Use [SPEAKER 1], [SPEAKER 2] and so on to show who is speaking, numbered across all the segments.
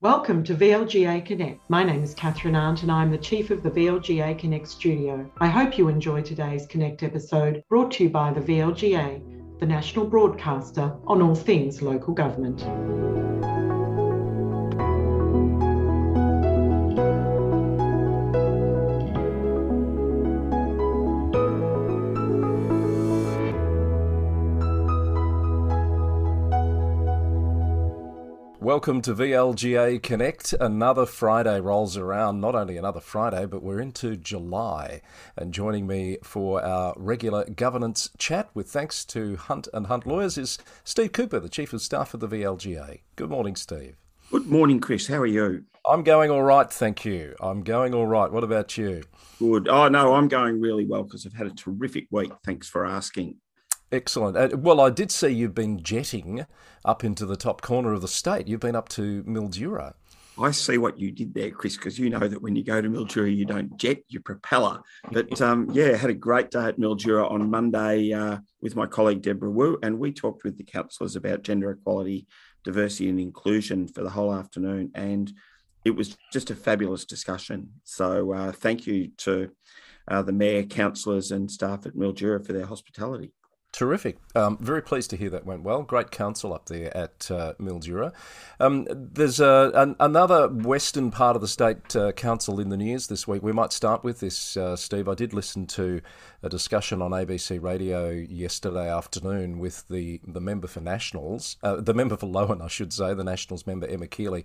[SPEAKER 1] Welcome to VLGA Connect. My name is Kathryn Arndt and I'm the Chief of the VLGA Connect studio. I hope you enjoy today's Connect episode brought to you by the VLGA, the national broadcaster on all things local government.
[SPEAKER 2] Welcome to VLGA Connect. Another Friday rolls around. Not only another Friday, but we're into July. And joining me for our regular governance chat, with thanks to Hunt and Hunt Lawyers, is Steve Cooper, the Chief of Staff of the VLGA. Good morning, Steve.
[SPEAKER 3] Good morning, Chris. How are you?
[SPEAKER 2] I'm going all right, thank you. I'm going all right. What about you?
[SPEAKER 3] Good. Oh, no, I'm going really well because I've had a terrific week. Thanks for asking.
[SPEAKER 2] Excellent. Uh, well, I did see you've been jetting up into the top corner of the state. You've been up to Mildura.
[SPEAKER 3] I see what you did there, Chris, because you know that when you go to Mildura, you don't jet, you propeller. But um, yeah, had a great day at Mildura on Monday uh, with my colleague Deborah Wu, and we talked with the councillors about gender equality, diversity, and inclusion for the whole afternoon. And it was just a fabulous discussion. So uh, thank you to uh, the mayor, councillors, and staff at Mildura for their hospitality.
[SPEAKER 2] Terrific. Um, very pleased to hear that went well. Great council up there at uh, Mildura. Um, there's uh, an, another western part of the state uh, council in the news this week. We might start with this, uh, Steve. I did listen to a discussion on ABC Radio yesterday afternoon with the, the member for Nationals, uh, the member for Lowan, I should say, the Nationals member Emma Kealy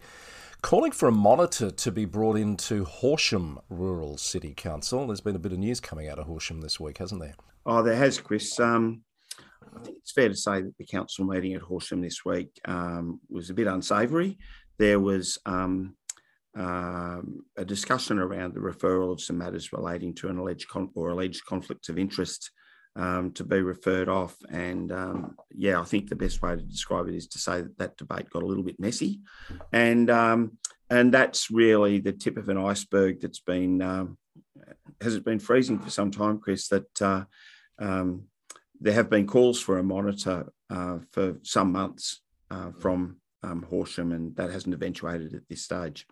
[SPEAKER 2] calling for a monitor to be brought into Horsham Rural City Council. There's been a bit of news coming out of Horsham this week, hasn't there?
[SPEAKER 3] Oh, there has, Chris. Um, I think it's fair to say that the council meeting at Horsham this week um, was a bit unsavoury. There was um, um, a discussion around the referral of some matters relating to an alleged or alleged conflicts of interest um, to be referred off. And um, yeah, I think the best way to describe it is to say that that debate got a little bit messy, and um, and that's really the tip of an iceberg that's been has it been freezing for some time, Chris. That uh, um, there have been calls for a monitor uh, for some months uh, from um, Horsham, and that hasn't eventuated at this stage.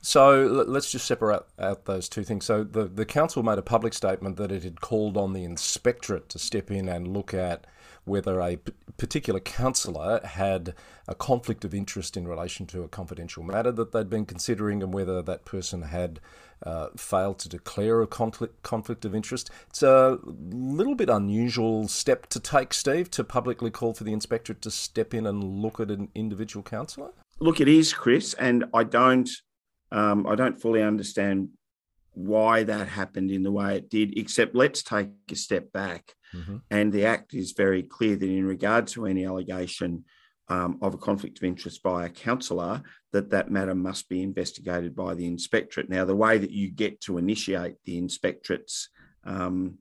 [SPEAKER 2] So let's just separate out those two things. So the, the council made a public statement that it had called on the inspectorate to step in and look at whether a p- particular councillor had a conflict of interest in relation to a confidential matter that they'd been considering and whether that person had uh, failed to declare a conflict, conflict of interest. It's a little bit unusual step to take, Steve, to publicly call for the inspectorate to step in and look at an individual councillor.
[SPEAKER 3] Look, it is, Chris, and I don't, um, I don't fully understand why that happened in the way it did. Except, let's take a step back, mm-hmm. and the Act is very clear that in regard to any allegation um, of a conflict of interest by a councillor, that that matter must be investigated by the inspectorate. Now, the way that you get to initiate the inspectorate's um,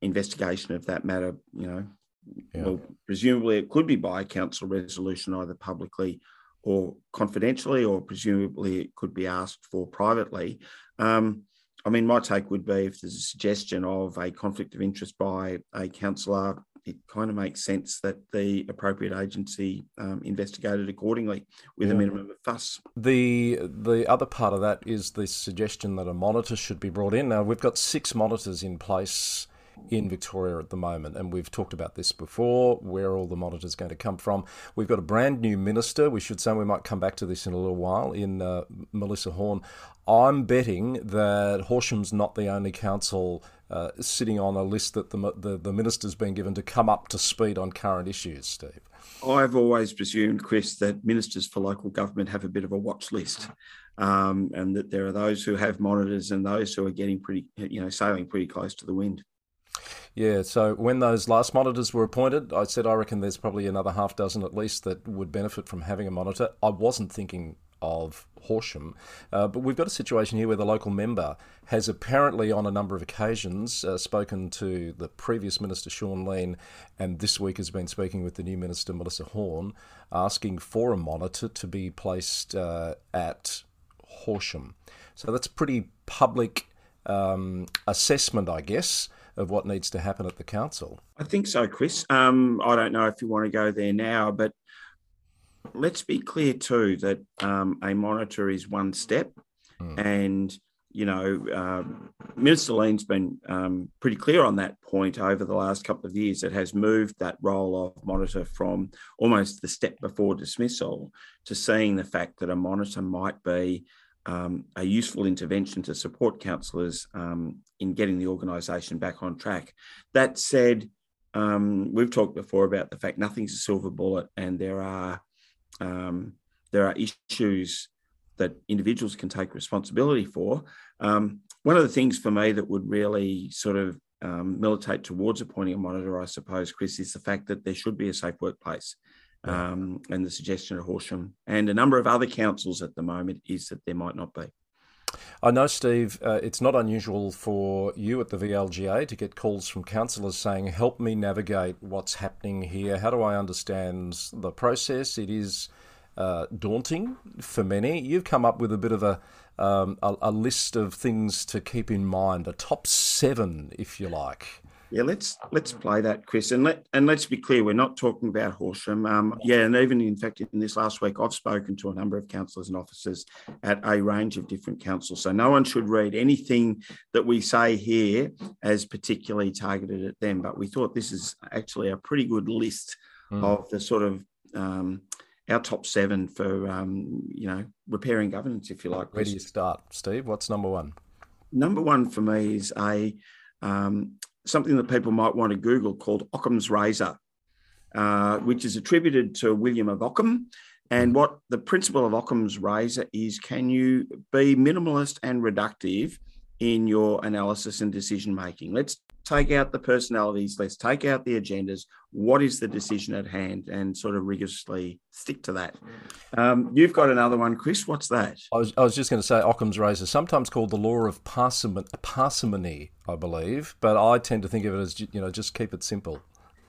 [SPEAKER 3] investigation of that matter, you know, yeah. well, presumably it could be by a council resolution, either publicly or confidentially, or presumably it could be asked for privately. Um, I mean, my take would be if there's a suggestion of a conflict of interest by a councillor it kind of makes sense that the appropriate agency um, investigated accordingly with yeah. a minimum of fuss.
[SPEAKER 2] The the other part of that is the suggestion that a monitor should be brought in. Now we've got six monitors in place in Victoria at the moment, and we've talked about this before. Where all the monitors going to come from? We've got a brand new minister. We should say we might come back to this in a little while. In uh, Melissa Horne, I'm betting that Horsham's not the only council uh, sitting on a list that the, the, the minister's been given to come up to speed on current issues, Steve?
[SPEAKER 3] I've always presumed, Chris, that ministers for local government have a bit of a watch list, um, and that there are those who have monitors and those who are getting pretty, you know, sailing pretty close to the wind.
[SPEAKER 2] Yeah, so when those last monitors were appointed, I said I reckon there's probably another half dozen at least that would benefit from having a monitor. I wasn't thinking of Horsham. Uh, but we've got a situation here where the local member has apparently, on a number of occasions, uh, spoken to the previous minister, Sean Leane, and this week has been speaking with the new minister, Melissa Horne, asking for a monitor to be placed uh, at Horsham. So that's pretty public um, assessment, I guess, of what needs to happen at the council.
[SPEAKER 3] I think so, Chris. Um, I don't know if you want to go there now, but let's be clear too that um, a monitor is one step, mm. and you know, um, Minister Leane's been um, pretty clear on that point over the last couple of years. It has moved that role of monitor from almost the step before dismissal to seeing the fact that a monitor might be um, a useful intervention to support counsellors um, in getting the organisation back on track. That said, um, we've talked before about the fact nothing's a silver bullet, and there are um, there are issues that individuals can take responsibility for. Um, one of the things for me that would really sort of um, militate towards appointing a monitor, I suppose, Chris, is the fact that there should be a safe workplace. Um, and the suggestion at Horsham and a number of other councils at the moment is that there might not be.
[SPEAKER 2] I know, Steve, uh, it's not unusual for you at the VLGA to get calls from councillors saying, Help me navigate what's happening here. How do I understand the process? It is uh, daunting for many. You've come up with a bit of a, um, a, a list of things to keep in mind, a top seven, if you like.
[SPEAKER 3] Yeah, let's let's play that, Chris, and let and let's be clear, we're not talking about Horsham. Um, yeah, and even in fact, in this last week, I've spoken to a number of councillors and officers at a range of different councils. So no one should read anything that we say here as particularly targeted at them. But we thought this is actually a pretty good list mm. of the sort of um, our top seven for um, you know repairing governance, if you like.
[SPEAKER 2] Where do you start, Steve? What's number one?
[SPEAKER 3] Number one for me is a um, something that people might want to Google called Occam's razor, uh, which is attributed to William of Occam. And what the principle of Occam's razor is: can you be minimalist and reductive in your analysis and decision making? Let's take out the personalities, let's take out the agendas. What is the decision at hand, and sort of rigorously stick to that. Um, you've got another one, Chris. What's that?
[SPEAKER 2] I was, I was just going to say Occam's razor, sometimes called the law of parsimony, parsimony, I believe, but I tend to think of it as you know just keep it simple.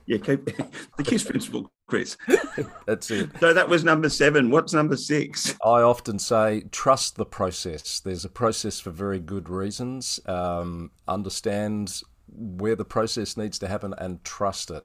[SPEAKER 3] Yeah, keep the KISS principle, Chris.
[SPEAKER 2] That's it.
[SPEAKER 3] So that was number seven. What's number six?
[SPEAKER 2] I often say trust the process. There's a process for very good reasons. Um, understand where the process needs to happen and trust it.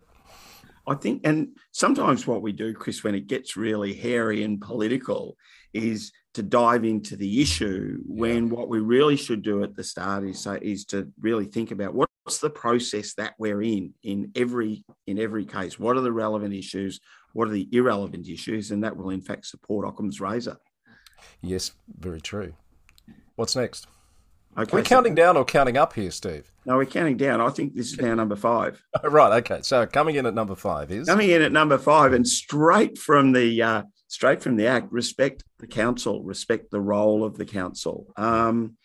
[SPEAKER 3] I think, and sometimes what we do, Chris, when it gets really hairy and political, is to dive into the issue. When what we really should do at the start is say, is to really think about what's the process that we're in in every in every case. What are the relevant issues? What are the irrelevant issues? And that will in fact support Occam's razor.
[SPEAKER 2] Yes, very true. What's next? Okay, we're so, counting down or counting up here, Steve?
[SPEAKER 3] No, we're counting down. I think this is now number five.
[SPEAKER 2] right. Okay. So coming in at number five is
[SPEAKER 3] coming in at number five, and straight from the uh, straight from the act, respect the council, respect the role of the council. Um,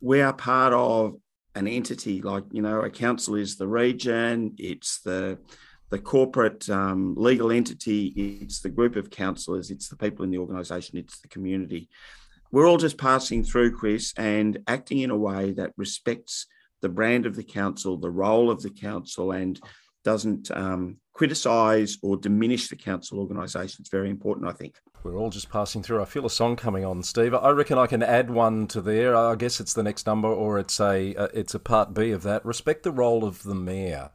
[SPEAKER 3] we are part of an entity, like you know, a council is the region. It's the the corporate um, legal entity. It's the group of councillors. It's the people in the organisation. It's the community we're all just passing through, Chris, and acting in a way that respects the brand of the council, the role of the council, and doesn't um, criticise or diminish the council organisation. It's very important, I think.
[SPEAKER 2] We're all just passing through. I feel a song coming on, Steve. I reckon I can add one to there. I guess it's the next number, or it's a uh, it's a part B of that. Respect the role of the mayor.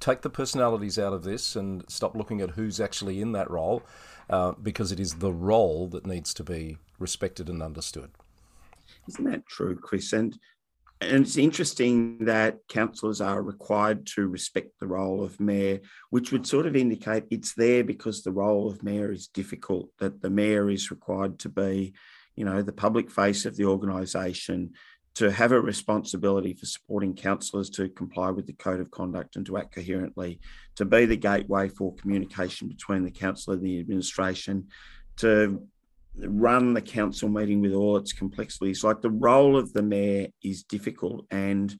[SPEAKER 2] Take the personalities out of this and stop looking at who's actually in that role, uh, because it is the role that needs to be respected and understood.
[SPEAKER 3] Isn't that true, Chris? And and it's interesting that councillors are required to respect the role of mayor, which would sort of indicate it's there because the role of mayor is difficult, that the mayor is required to be, you know, the public face of the organisation, to have a responsibility for supporting councillors to comply with the code of conduct and to act coherently, to be the gateway for communication between the councillor and the administration, to run the council meeting with all its complexities. Like the role of the mayor is difficult and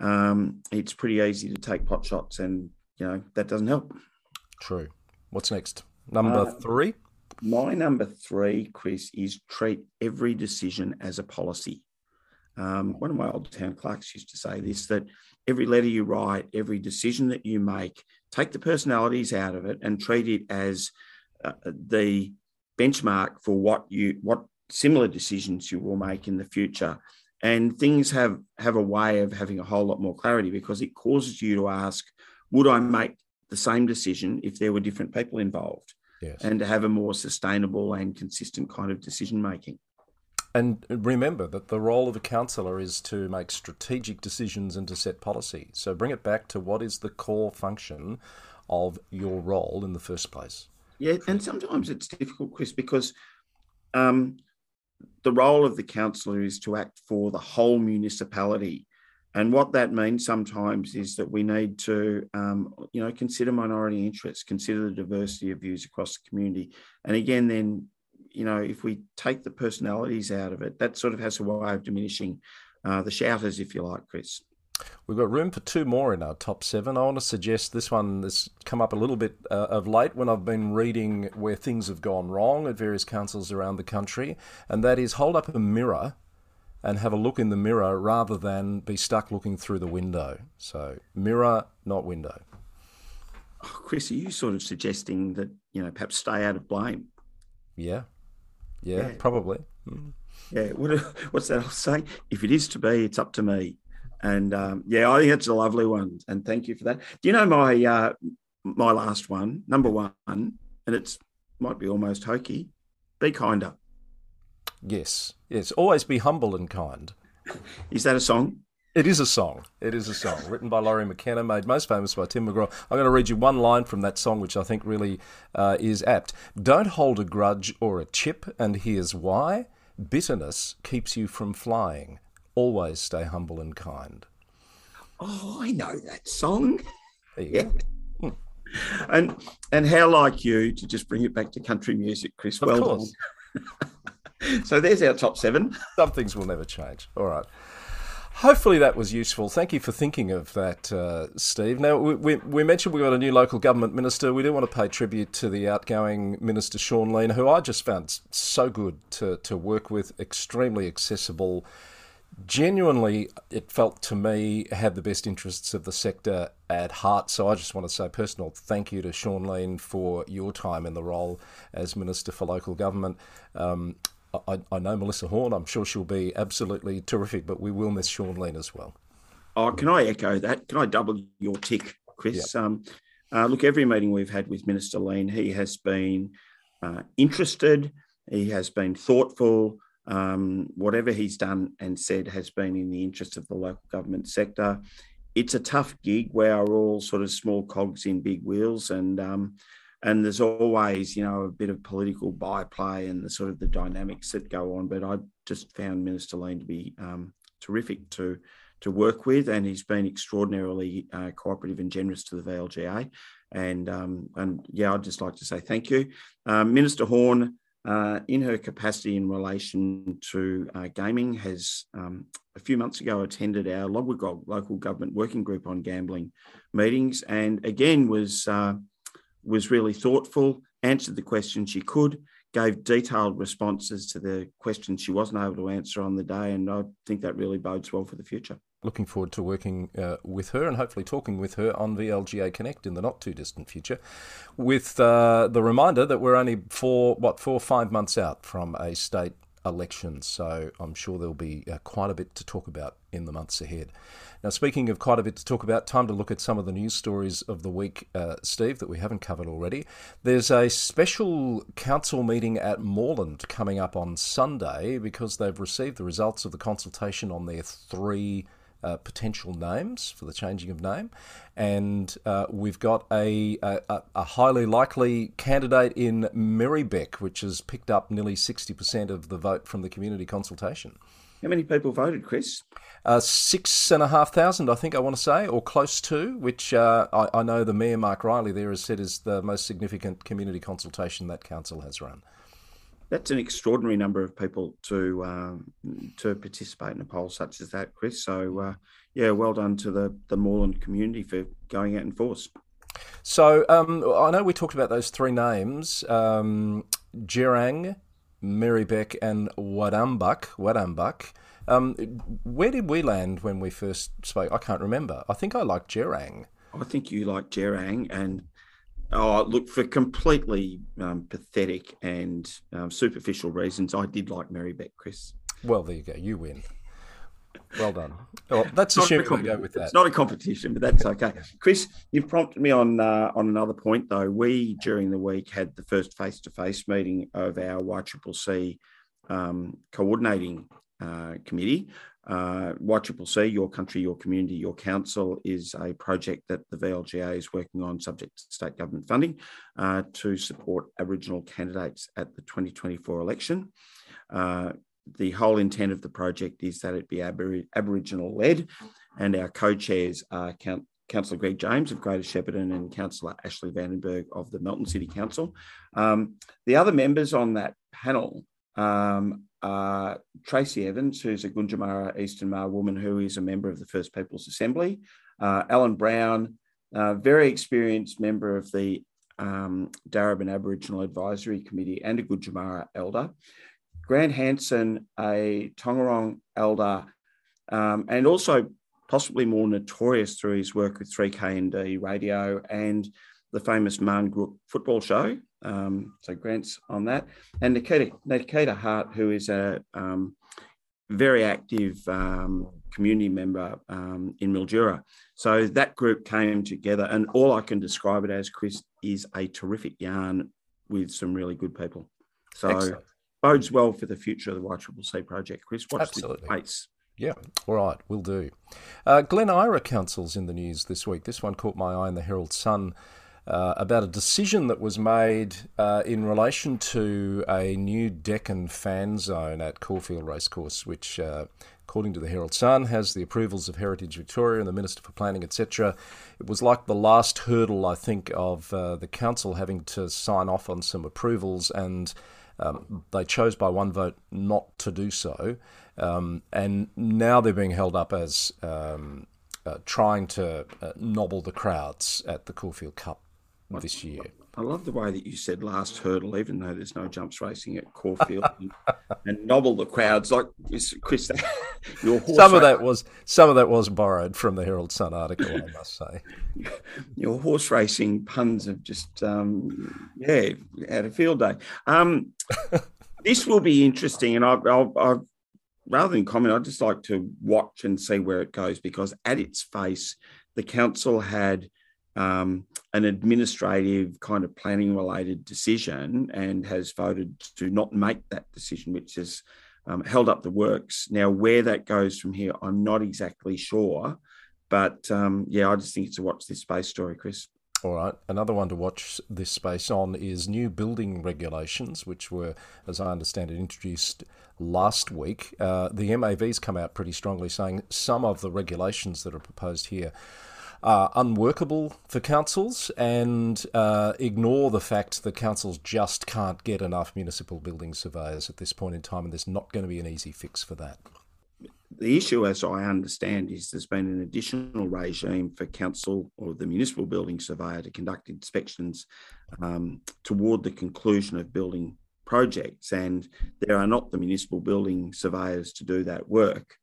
[SPEAKER 3] um, it's pretty easy to take pot shots, and you know that doesn't help.
[SPEAKER 2] True. What's next? Number uh, three.
[SPEAKER 3] My number three, Chris, is treat every decision as a policy. Um, one of my old town clerks used to say this that every letter you write, every decision that you make, take the personalities out of it and treat it as uh, the benchmark for what you what similar decisions you will make in the future and things have have a way of having a whole lot more clarity because it causes you to ask would i make the same decision if there were different people involved yes. and to have a more sustainable and consistent kind of decision making.
[SPEAKER 2] And remember that the role of a councillor is to make strategic decisions and to set policy. So bring it back to what is the core function of your role in the first place.
[SPEAKER 3] Yeah, and sometimes it's difficult, Chris, because um, the role of the councillor is to act for the whole municipality. And what that means sometimes is that we need to, um, you know, consider minority interests, consider the diversity of views across the community. And again, then you know, if we take the personalities out of it, that sort of has a way of diminishing uh, the shouters, if you like, Chris.
[SPEAKER 2] We've got room for two more in our top seven. I want to suggest this one has come up a little bit uh, of late when I've been reading where things have gone wrong at various councils around the country, and that is hold up a mirror and have a look in the mirror rather than be stuck looking through the window. So, mirror, not window.
[SPEAKER 3] Oh, Chris, are you sort of suggesting that, you know, perhaps stay out of blame?
[SPEAKER 2] Yeah, yeah, yeah. probably. Mm.
[SPEAKER 3] Yeah, what, what's that saying? If it is to be, it's up to me. And um, yeah, I think it's a lovely one. And thank you for that. Do you know my uh, my last one, number one, and it's might be almost hokey. Be kinder.
[SPEAKER 2] Yes, yes. Always be humble and kind.
[SPEAKER 3] Is that a song?
[SPEAKER 2] It is a song. It is a song written by Laurie McKenna, made most famous by Tim McGraw. I'm going to read you one line from that song, which I think really uh, is apt. Don't hold a grudge or a chip, and here's why. Bitterness keeps you from flying. Always stay humble and kind.
[SPEAKER 3] Oh, I know that song.
[SPEAKER 2] yeah.
[SPEAKER 3] Hmm. And and how like you to just bring it back to country music, Chris.
[SPEAKER 2] Of
[SPEAKER 3] well
[SPEAKER 2] course.
[SPEAKER 3] done. so there's our top seven.
[SPEAKER 2] Some things will never change. All right. Hopefully that was useful. Thank you for thinking of that, uh, Steve. Now, we, we, we, mentioned we got a new local government minister. We do want to pay tribute to the outgoing Minister Sean Leane, who I just found so good to, to work with, extremely accessible. Genuinely, it felt to me had the best interests of the sector at heart. So I just want to say personal thank you to Sean Leane for your time in the role as Minister for Local Government. Um, I, I know Melissa Horne. I'm sure she'll be absolutely terrific, but we will miss Sean Leane as well.
[SPEAKER 3] Oh, can I echo that? Can I double your tick, Chris? Um, uh, look, every meeting we've had with Minister Leane, he has been uh, interested, he has been thoughtful. Um, whatever he's done and said has been in the interest of the local government sector. It's a tough gig. Where We are all sort of small cogs in big wheels, and um, and there's always you know a bit of political byplay and the sort of the dynamics that go on but i just found minister leane to be um, terrific to to work with and he's been extraordinarily uh, cooperative and generous to the vlga and um, and yeah i'd just like to say thank you um, minister horne uh, in her capacity in relation to uh, gaming, has um, a few months ago attended our Logwigog local government working group on gambling meetings, and again was uh, was really thoughtful, answered the questions she could, gave detailed responses to the questions she wasn't able to answer on the day. And I think that really bodes well for the future.
[SPEAKER 2] Looking forward to working uh, with her and hopefully talking with her on VLGA Connect in the not too distant future. With uh, the reminder that we're only four, what, four, five months out from a state election. So I'm sure there'll be uh, quite a bit to talk about in the months ahead. Now, speaking of quite a bit to talk about, time to look at some of the news stories of the week, uh, Steve, that we haven't covered already. There's a special council meeting at Moreland coming up on Sunday because they've received the results of the consultation on their three. Uh, potential names for the changing of name, and uh, we've got a, a, a, highly likely candidate in Merri-bek, which has picked up nearly 60% of the vote from the community consultation.
[SPEAKER 3] How many people voted, Chris?
[SPEAKER 2] Uh, six and a half thousand, I think I want to say, or close to, which uh, I, I, know the Mayor, Mark Riley, there has said is the most significant community consultation that council has run.
[SPEAKER 3] That's an extraordinary number of people to um, to participate in a poll such as that, Chris. So, uh, yeah, well done to the, the Moreland community for going out in force.
[SPEAKER 2] So, um, I know we talked about those three names um, Jerrang, Merri-bek, and Wadambuk. Wadambuk. Um, where did we land when we first spoke? I can't remember. I think I liked Jerrang.
[SPEAKER 3] I think you liked Jerrang, and oh, look for completely um, pathetic and um, superficial reasons. I did like Merri-bek, Chris.
[SPEAKER 2] Well, there you go. You win. Well done. Well, that's assuming we go with that.
[SPEAKER 3] It's not a competition, but that's okay. Chris, you've prompted me on uh, on another point though. We during the week had the first face to face meeting of our YCCC um, coordinating uh, committee. Uh, YCCC, Your Country, Your Community, Your Council, is a project that the VLGA is working on, subject to state government funding, uh, to support Aboriginal candidates at the 2024 election. Uh, the whole intent of the project is that it be Abor- Aboriginal led, and our co chairs are Count- Councillor Greg James of Greater Shepparton and Councillor Ashley Vandenberg of the Melton City Council. Um, the other members on that panel um, uh, Tracy Evans, who's a Gunditjmara Eastern Maar woman who is a member of the First People's Assembly, uh, Alan Brown, uh, very experienced member of the um, Darebin Aboriginal Advisory Committee and a Gunditjmara elder, Grant Hansen, a Taungurung elder, um, and also possibly more notorious through his work with 3KND Radio and the famous Marngrook football show. Um, so Grant's on that. And Nikita, Nikita Hart, who is a um, very active um, community member um, in Mildura. So that group came together, and all I can describe it as, Chris, is a terrific yarn with some really good people. So Excellent. bodes well for the future of the YCCC project. Chris, watch Absolutely. the pace.
[SPEAKER 2] Yeah, all right, we'll do. Uh, Glen Eira Council's in the news this week. This one caught my eye in the Herald Sun uh, about a decision that was made uh, in relation to a new Deccan fan zone at Caulfield Racecourse, which, uh, according to the Herald Sun, has the approvals of Heritage Victoria and the Minister for Planning, etc. It was like the last hurdle, I think, of uh, the council having to sign off on some approvals, and um, they chose by one vote not to do so. Um, and now they're being held up as um, uh, trying to uh, nobble the crowds at the Caulfield Cup this year.
[SPEAKER 3] I love the way that you said last hurdle, even though there's no jumps racing at Caulfield, and, and nobble the crowds like Chris.
[SPEAKER 2] Your some of that was some of that was borrowed from the Herald Sun article, I must say.
[SPEAKER 3] Your horse racing puns have just, um, yeah, had a field day. Um, this will be interesting, and I, I'll, I'll rather than comment, I'd just like to watch and see where it goes because at its face, the council had um, an administrative kind of planning related decision and has voted to not make that decision, which has um, held up the works. Now, where that goes from here, I'm not exactly sure. But um, yeah, I just think it's a watch this space story, Chris.
[SPEAKER 2] All right. Another one to watch this space on is new building regulations, which were, as I understand it, introduced last week. Uh, the MAV's come out pretty strongly saying some of the regulations that are proposed here are unworkable for councils and uh, ignore the fact that councils just can't get enough municipal building surveyors at this point in time, and there's not going to be an easy fix for that.
[SPEAKER 3] The issue, as I understand, is there's been an additional regime for council or the municipal building surveyor to conduct inspections um, toward the conclusion of building projects, and there are not the municipal building surveyors to do that work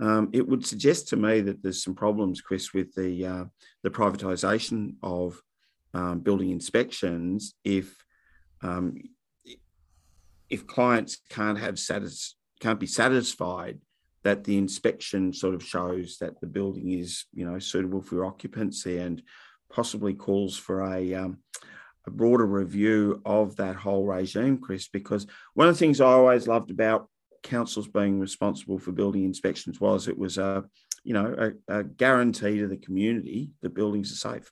[SPEAKER 3] um, it would suggest to me that there's some problems, Chris, with the uh, the privatisation of um, building inspections if um, if clients can't have satis- can't be satisfied that the inspection sort of shows that the building is you know suitable for occupancy and possibly calls for a um, a broader review of that whole regime, Chris, because one of the things I always loved about councils being responsible for building inspections was it was a you know a, a guarantee to the community that buildings are safe.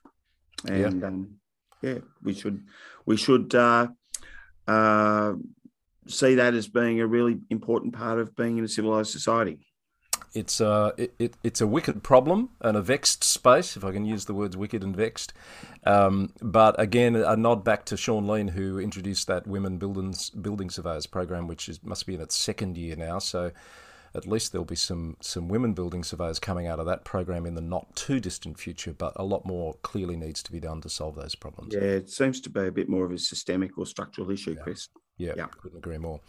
[SPEAKER 3] And yeah, um, yeah we should we should uh, uh, see that as being a really important part of being in a civilized society
[SPEAKER 2] it's a uh, it, it, it's a wicked problem and a vexed space, if I can use the words wicked and vexed. Um, but again, a nod back to Sean Leane, who introduced that women buildings building surveyors program, which is, must be in its second year now. So at least there'll be some some women building surveyors coming out of that program in the not too distant future. But a lot more clearly needs to be done to solve those problems.
[SPEAKER 3] Yeah, it seems to be a bit more of a systemic or structural issue,
[SPEAKER 2] yeah.
[SPEAKER 3] Chris.
[SPEAKER 2] Yeah, yeah, couldn't agree more.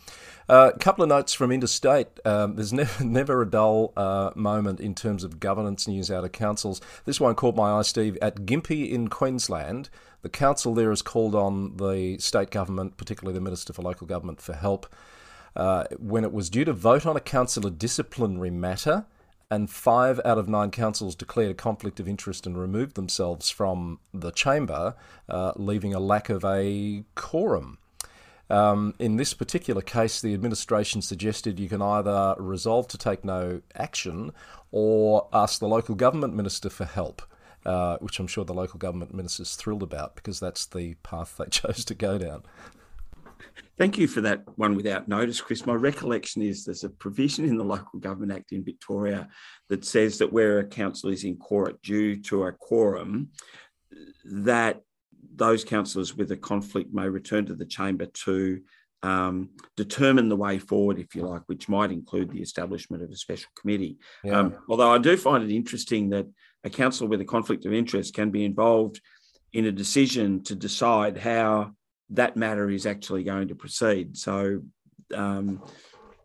[SPEAKER 2] A uh, couple of notes from interstate. Um, there's never, never a dull uh, moment in terms of governance news out of councils. This one caught my eye, Steve. At Gympie in Queensland, the council there has called on the state government, particularly the Minister for Local Government, for help uh, when it was due to vote on a councillor disciplinary matter and five out of nine councils declared a conflict of interest and removed themselves from the chamber, uh, leaving a lack of a quorum. Um, in this particular case, the administration suggested you can either resolve to take no action or ask the local government minister for help. Uh, which I'm sure the local government minister is thrilled about because that's the path they chose to go down.
[SPEAKER 3] Thank you for that one without notice, Chris. My recollection is there's a provision in the Local Government Act in Victoria that says that where a council is in court due to a quorum, that those councillors with a conflict may return to the chamber to um, determine the way forward, if you like, which might include the establishment of a special committee. Yeah. Um, although I do find it interesting that a councillor with a conflict of interest can be involved in a decision to decide how that matter is actually going to proceed. So um,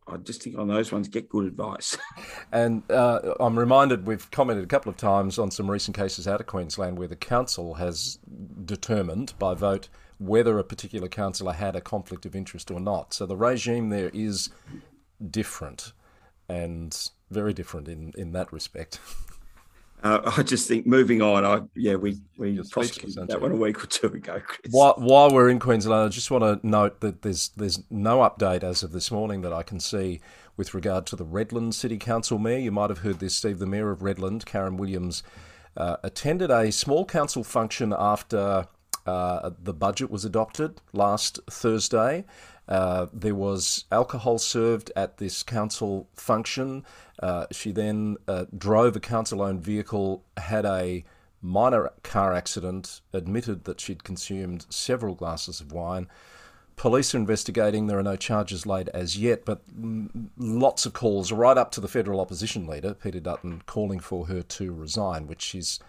[SPEAKER 3] I just think on those ones, get good advice.
[SPEAKER 2] and uh, I'm reminded we've commented a couple of times on some recent cases out of Queensland where the council has determined by vote whether a particular councillor had a conflict of interest or not. So the regime there is different and very different in, in that respect.
[SPEAKER 3] Uh, I just think moving on. I yeah, we we prosecuted that one a week or two ago. Chris.
[SPEAKER 2] While, while we're in Queensland, I just want to note that there's there's no update as of this morning that I can see with regard to the Redland City Council mayor. You might have heard this, Steve. The mayor of Redland, Karen Williams, uh, attended a small council function after uh, the budget was adopted last Thursday. Uh, there was alcohol served at this council function. Uh, she then uh, drove a council owned vehicle, had a minor car accident, admitted that she'd consumed several glasses of wine. Police are investigating. There are no charges laid as yet, but lots of calls right up to the federal opposition leader, Peter Dutton, calling for her to resign, which she's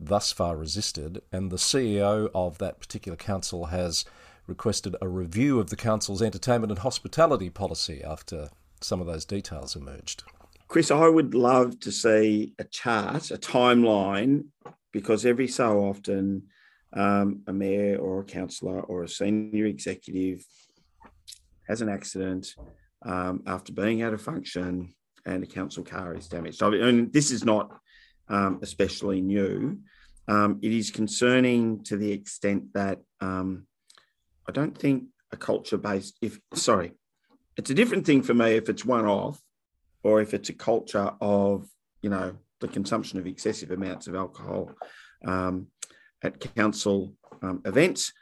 [SPEAKER 2] thus far resisted. And the CEO of that particular council has requested a review of the council's entertainment and hospitality policy after some of those details emerged.
[SPEAKER 3] Chris, I would love to see a chart, a timeline, because every so often um, a mayor or a councillor or a senior executive has an accident um, after being out of function and a council car is damaged. I mean, this is not um, especially new. Um, it is concerning to the extent that um, I don't think a culture based, if sorry, it's a different thing for me if it's one off or if it's a culture of, you know, the consumption of excessive amounts of alcohol um, at council um, events.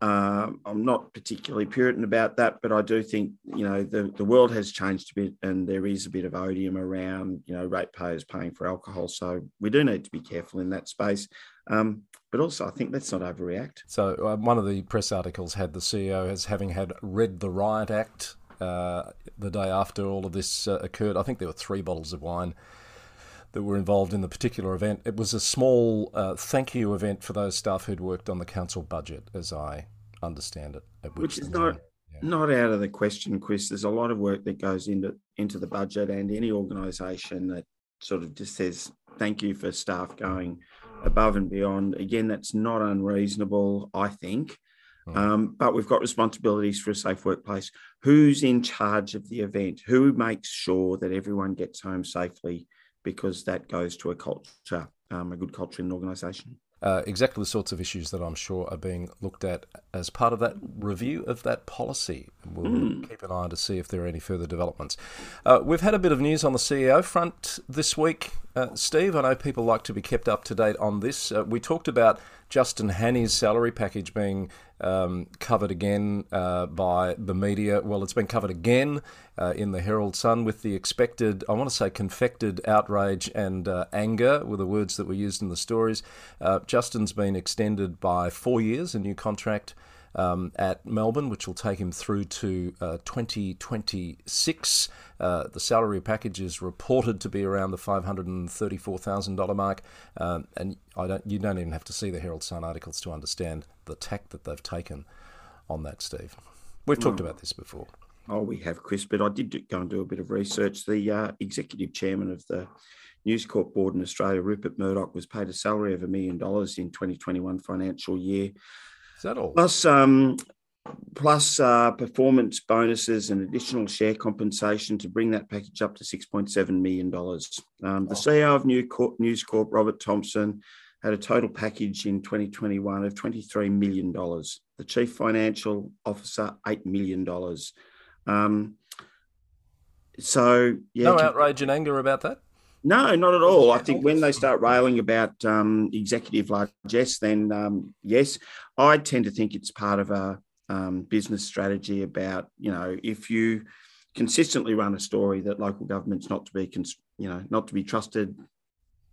[SPEAKER 3] Um, I'm not particularly Puritan about that, but I do think you know the, the world has changed a bit, and there is a bit of odium around you know ratepayers paying for alcohol. So we do need to be careful in that space. Um, but also, I think let's not overreact.
[SPEAKER 2] So uh, one of the press articles had the CEO as having had read the Riot Act uh, the day after all of this uh, occurred. I think there were three bottles of wine that were involved in the particular event. It was a small uh, thank you event for those staff who'd worked on the council budget, as I understand it.
[SPEAKER 3] Which, which is not yeah. not out of the question, Chris. There's a lot of work that goes into into the budget, and any organisation that sort of just says thank you for staff going above and beyond. Again, that's not unreasonable, I think. Hmm. Um, but we've got responsibilities for a safe workplace. Who's in charge of the event? Who makes sure that everyone gets home safely? Because that goes to a culture, um, a good culture in an organisation.
[SPEAKER 2] Uh, exactly the sorts of issues that I'm sure are being looked at as part of that review of that policy. We'll mm. keep an eye to see if there are any further developments. Uh, we've had a bit of news on the CEO front this week. Uh, Steve, I know people like to be kept up to date on this. Uh, we talked about Justin Hanney's salary package being um, covered again uh, by the media. Well, it's been covered again uh, in the Herald Sun with the expected, I want to say, confected outrage and uh, anger were the words that were used in the stories. Uh, Justin's been extended by four years, a new contract um, at Melbourne, which will take him through to uh, 2026. Uh, the salary package is reported to be around the $534,000 mark, um, and I don't, you don't even have to see the Herald Sun articles to understand the tack that they've taken on that, Steve. We've talked about this before.
[SPEAKER 3] Oh, we have, Chris, but I did go and do a bit of research. The uh, executive chairman of the News Corp board in Australia, Rupert Murdoch, was paid a salary of a million dollars in 2021 financial year.
[SPEAKER 2] Is that all?
[SPEAKER 3] Plus, um, plus uh, performance bonuses and additional share compensation to bring that package up to $6.7 million. Um, the CEO of News Corp, Robert Thomson, had a total package in 2021 of $23 million. The chief financial officer, $8 million. Um, so, yeah.
[SPEAKER 2] No outrage and anger about that?
[SPEAKER 3] No, not at all. I think when they start railing about um, executive largesse, then um, yes, I tend to think it's part of a um, business strategy about you know if you consistently run a story that local government's not to be you know not to be trusted,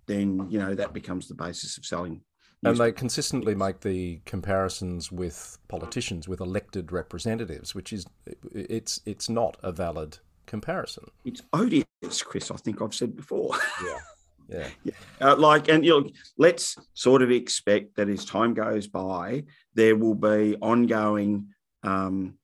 [SPEAKER 3] then you know that becomes the basis of selling.
[SPEAKER 2] And they consistently make the comparisons with politicians, with elected representatives, which is it's it's not a valid comparison.
[SPEAKER 3] It's odious, Chris. I think I've said before.
[SPEAKER 2] Yeah.
[SPEAKER 3] Yeah. yeah. Uh, like, and you know, let's sort of expect that as time goes by, there will be ongoing um,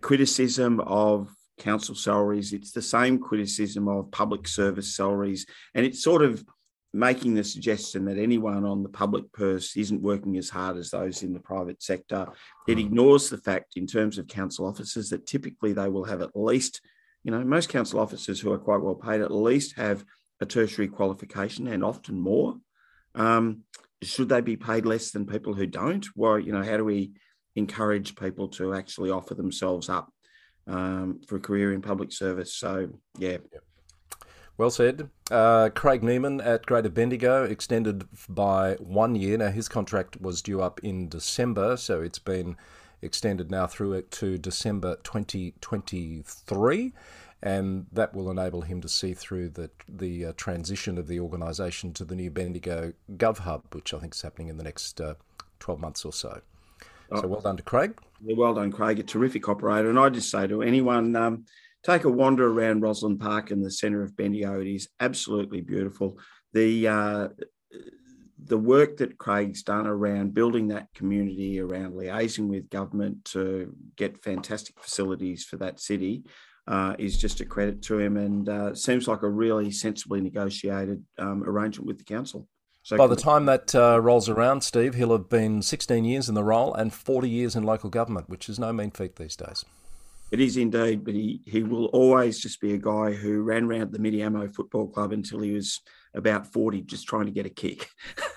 [SPEAKER 3] criticism of council salaries. It's the same criticism of public service salaries. And it's sort of making the suggestion that anyone on the public purse isn't working as hard as those in the private sector. It hmm. ignores the fact, in terms of council officers, that typically they will have at least, you know, most council officers who are quite well paid at least have a tertiary qualification and often more. Um, should they be paid less than people who don't? Well, you know, how do we encourage people to actually offer themselves up um, for a career in public service? So, yeah.
[SPEAKER 2] Well said. Uh, Craig Niemann at Greater Bendigo extended by one year. Now, his contract was due up in December, so it's been extended now through it to December 2023 and that will enable him to see through the the uh, transition of the organisation to the new Bendigo Gov Hub, which I think is happening in the next uh, twelve months or so. Oh. So well done to Craig.
[SPEAKER 3] Yeah, well done, Craig. A terrific operator, and I just say to anyone. Um, take a wander around Rosalind Park in the centre of Bendigo. It is absolutely beautiful. The uh, the work that Craig's done around building that community, around liaising with government to get fantastic facilities for that city, uh, is just a credit to him and uh, seems like a really sensibly negotiated um, arrangement with the council.
[SPEAKER 2] So By the time that uh, rolls around, Steve, he'll have been 16 years in the role and 40 years in local government, which is no mean feat these days.
[SPEAKER 3] It is indeed, but he, he will always just be a guy who ran around the Mitiamo Football Club until he was about 40, just trying to get a kick.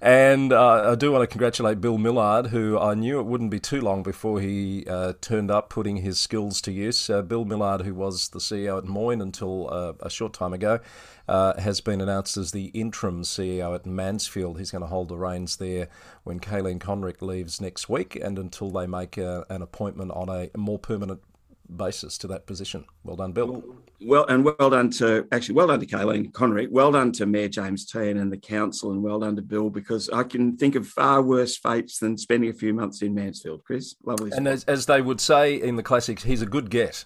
[SPEAKER 2] And uh, I do want to congratulate Bill Millard, who I knew it wouldn't be too long before he uh, turned up putting his skills to use. Uh, Bill Millard, who was the CEO at Moyne until uh, a short time ago, uh, has been announced as the interim CEO at Mansfield. He's going to hold the reins there when Kaylene Conrick leaves next week and until they make uh, an appointment on a more permanent basis to that position. Well done, Bill.
[SPEAKER 3] Well, and well done to actually well done to Kaylene Conrick. Well done to Mayor James Tehan and the council, and well done to Bill because I can think of far worse fates than spending a few months in Mansfield. Chris, lovely.
[SPEAKER 2] And as, as, they would say in the classics, he's a good get.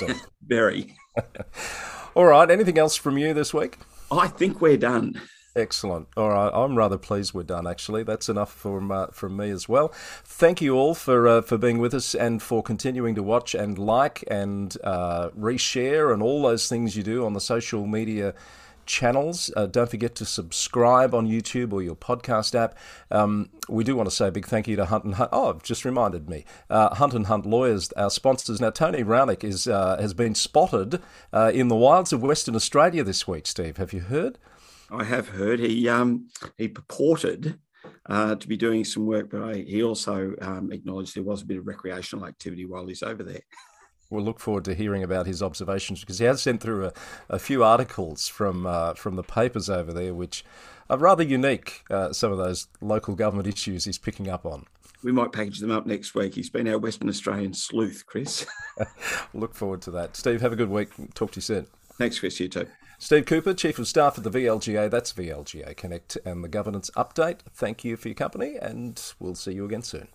[SPEAKER 3] Very.
[SPEAKER 2] All right. Anything else from you this week?
[SPEAKER 3] I think we're done.
[SPEAKER 2] Excellent. All right, I'm rather pleased we're done. Actually, that's enough from uh, from me as well. Thank you all for uh, for being with us and for continuing to watch and like and uh, reshare and all those things you do on the social media channels. Uh, don't forget to subscribe on YouTube or your podcast app. Um, we do want to say a big thank you to Hunt and Hunt. Oh, just reminded me, uh, Hunt and Hunt Lawyers, our sponsors. Now, Tony Raunic is uh, has been spotted uh, in the wilds of Western Australia this week. Steve, have you heard?
[SPEAKER 3] I have heard he um, he purported uh, to be doing some work, but I, he also um, acknowledged there was a bit of recreational activity while he's over there.
[SPEAKER 2] We'll look forward to hearing about his observations because he has sent through a, a few articles from uh, from the papers over there, which are rather unique. Uh, some of those local government issues he's picking up on.
[SPEAKER 3] We might package them up next week. He's been our Western Australian sleuth, Chris.
[SPEAKER 2] look forward to that. Steve, have a good week. Talk to you soon.
[SPEAKER 3] Thanks, Chris. You too.
[SPEAKER 2] Steve Cooper, Chief of Staff at the VLGA. That's VLGA Connect and the governance update. Thank you for your company, and we'll see you again soon.